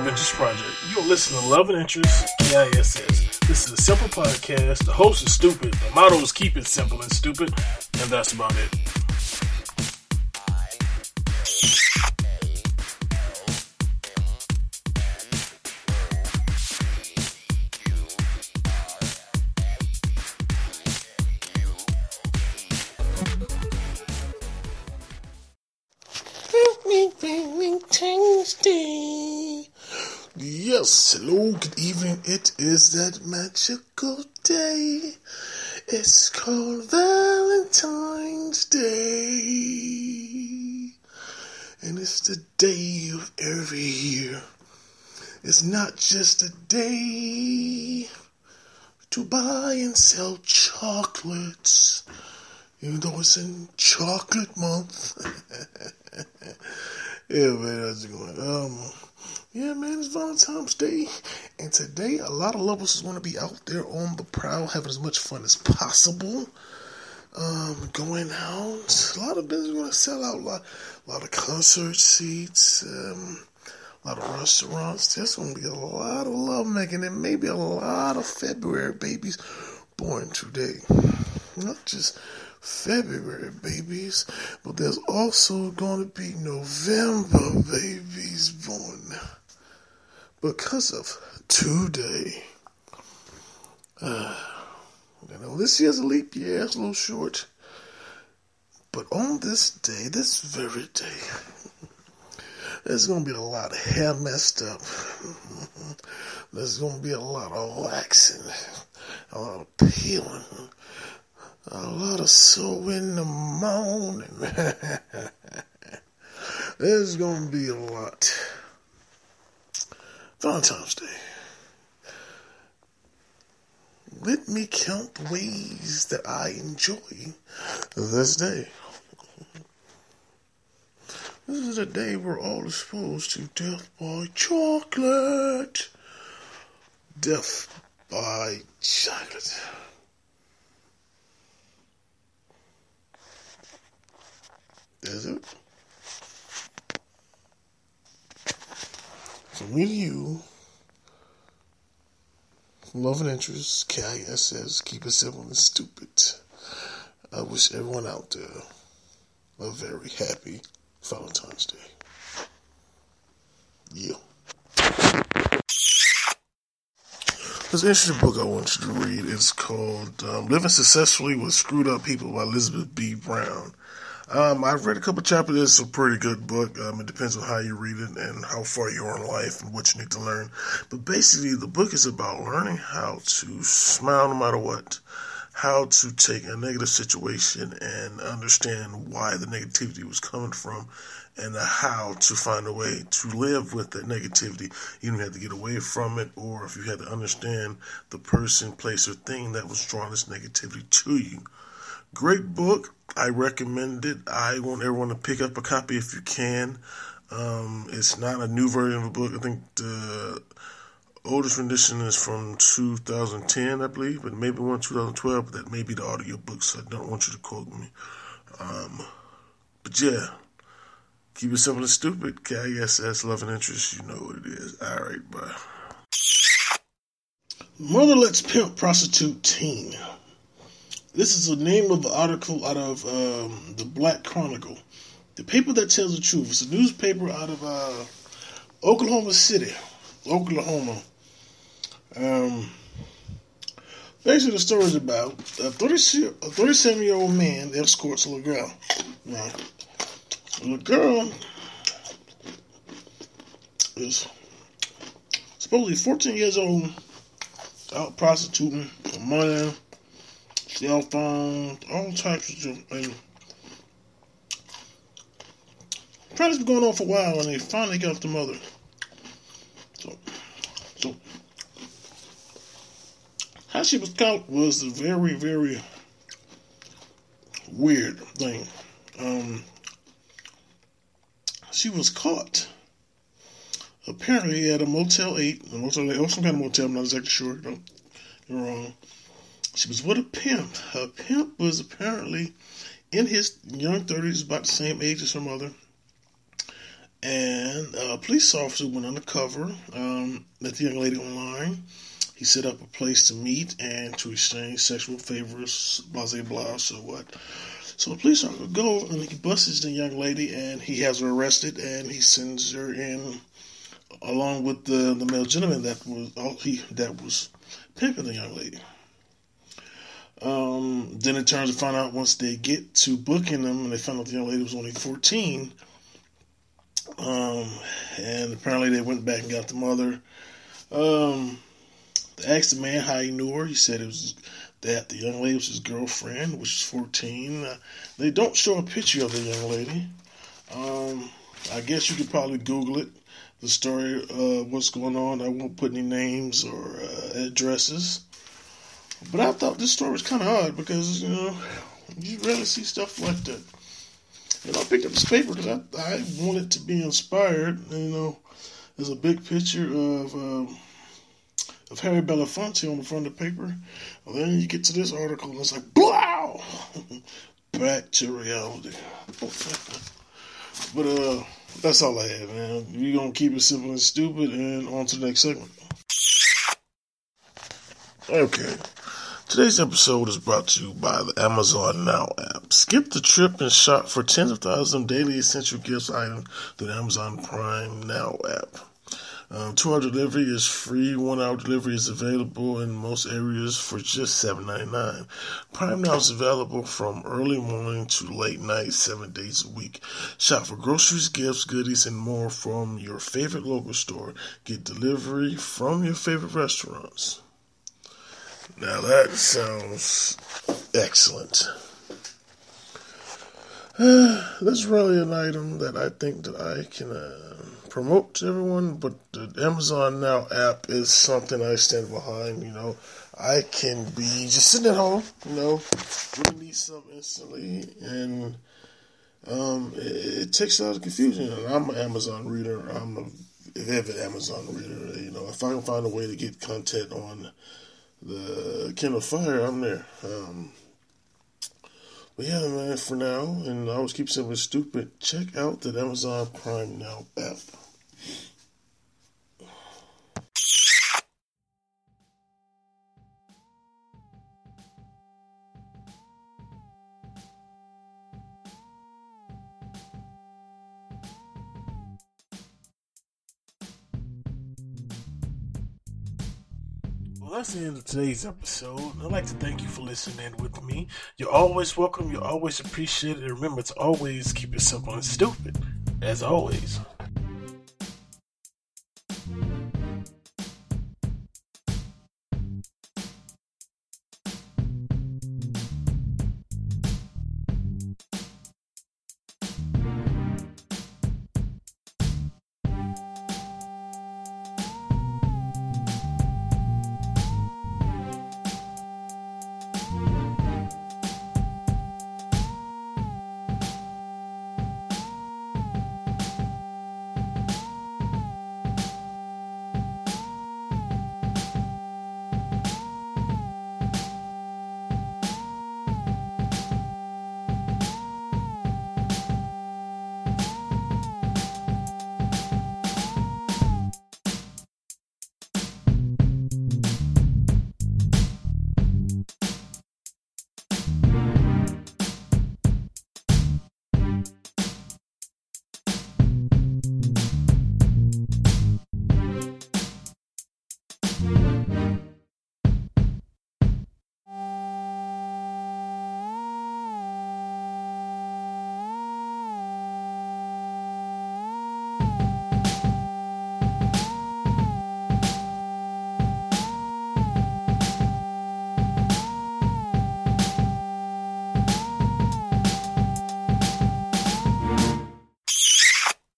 Interest Project. You're listening to Love and Interest, KISS. This is a simple podcast. The host is stupid. The motto is keep it simple and stupid, and that's about it. Yes, hello, good evening. It is that magical day. It's called Valentine's Day. And it's the day of every year. It's not just a day to buy and sell chocolates. Even though it's in chocolate month. yeah, man, how's it going? Um, yeah, man, it's Valentine's Day, and today a lot of lovers is going to be out there on the prowl, having as much fun as possible. Um, going out. A lot of business going to sell out. A lot, a lot of concert seats. Um, a lot of restaurants. There's going to be a lot of love making, and maybe a lot of February babies born today. Not just February babies, but there's also going to be November babies born because of today. Uh, know, this year's a leap year, it's a little short. But on this day, this very day, there's going to be a lot of hair messed up. There's going to be a lot of waxing, a lot of peeling, a lot of sewing in the moaning. There's going to be a lot. Valentine's Day. Let me count ways that I enjoy this day. This is a day we're all exposed to death by chocolate. Death by chocolate. Is it? For me you, love and interest, KIS says, keep it simple and stupid. I wish everyone out there a very happy Valentine's Day. Yeah. This interesting book I want you to read. is called um, Living Successfully with Screwed Up People by Elizabeth B. Brown. Um, I've read a couple chapters. It's a pretty good book. Um, it depends on how you read it and how far you are in life and what you need to learn. But basically, the book is about learning how to smile no matter what, how to take a negative situation and understand why the negativity was coming from, and how to find a way to live with that negativity. You don't have to get away from it, or if you had to understand the person, place, or thing that was drawing this negativity to you. Great book. I recommend it. I want everyone to pick up a copy if you can. Um, it's not a new version of a book. I think the oldest rendition is from 2010, I believe, but maybe one 2012. But that may be the audio book, so I don't want you to quote me. Um, but yeah, keep it simple and stupid. KISS, love and interest. You know what it is. All right, bye. Mother Let's Pimp Prostitute Teen. This is the name of the article out of um, the Black Chronicle, the paper that tells the truth. It's a newspaper out of uh, Oklahoma City, Oklahoma. Um, basically, the story is about a 37 year old man escorts a little girl. Now, the girl is supposedly 14 years old, out prostituting for money cell phones, all types of and probably been going on for a while and they finally got the mother. So so how she was caught was a very, very weird thing. Um she was caught apparently at a Motel 8, a Motel 8, or some kind of motel, I'm not exactly sure, don't get wrong. She was with a pimp. Her pimp was apparently in his young 30s, about the same age as her mother. and a police officer went undercover, um, met the young lady online. He set up a place to meet and to exchange sexual favors, blah, blah, blah, so what. So the police officer goes and he busts the young lady and he has her arrested and he sends her in along with the, the male gentleman that was oh, he that was pimping the young lady. Um, then it turns to find out once they get to booking them and they found out the young lady was only 14. Um, and apparently they went back and got the mother. Um, they asked the man how he knew her. He said it was that the young lady was his girlfriend, which is 14. Uh, they don't show a picture of the young lady. Um, I guess you could probably Google it, the story, uh, what's going on. I won't put any names or uh, addresses. But I thought this story was kind of odd because, you know, you rarely see stuff like that. And I picked up this paper because I, I wanted to be inspired. You know, there's a big picture of um, of Harry Belafonte on the front of the paper. And then you get to this article and it's like, wow! Back to reality. but uh, that's all I have, man. We're going to keep it simple and stupid and on to the next segment. Okay. Today's episode is brought to you by the Amazon Now app. Skip the trip and shop for tens of thousands of daily essential gifts items through the Amazon Prime Now app. Um, two hour delivery is free. One hour delivery is available in most areas for just seven ninety nine. Prime Now is available from early morning to late night, seven days a week. Shop for groceries, gifts, goodies, and more from your favorite local store. Get delivery from your favorite restaurants. Now that sounds excellent. Uh, that's really an item that I think that I can. Uh, promote to everyone, but the Amazon Now app is something I stand behind. You know, I can be just sitting at home, you know, really need something instantly, and um, it, it, takes out the confusion. And I'm an Amazon reader. I'm a avid Amazon reader. You know, if I can find a way to get content on the Kindle Fire, I'm there. Um, but yeah, man, for now, and I always keep something stupid, check out the Amazon Prime Now app. Well, that's the end of today's episode. I'd like to thank you for listening with me. You're always welcome. You're always appreciated. And remember to always keep it simple and stupid. As always.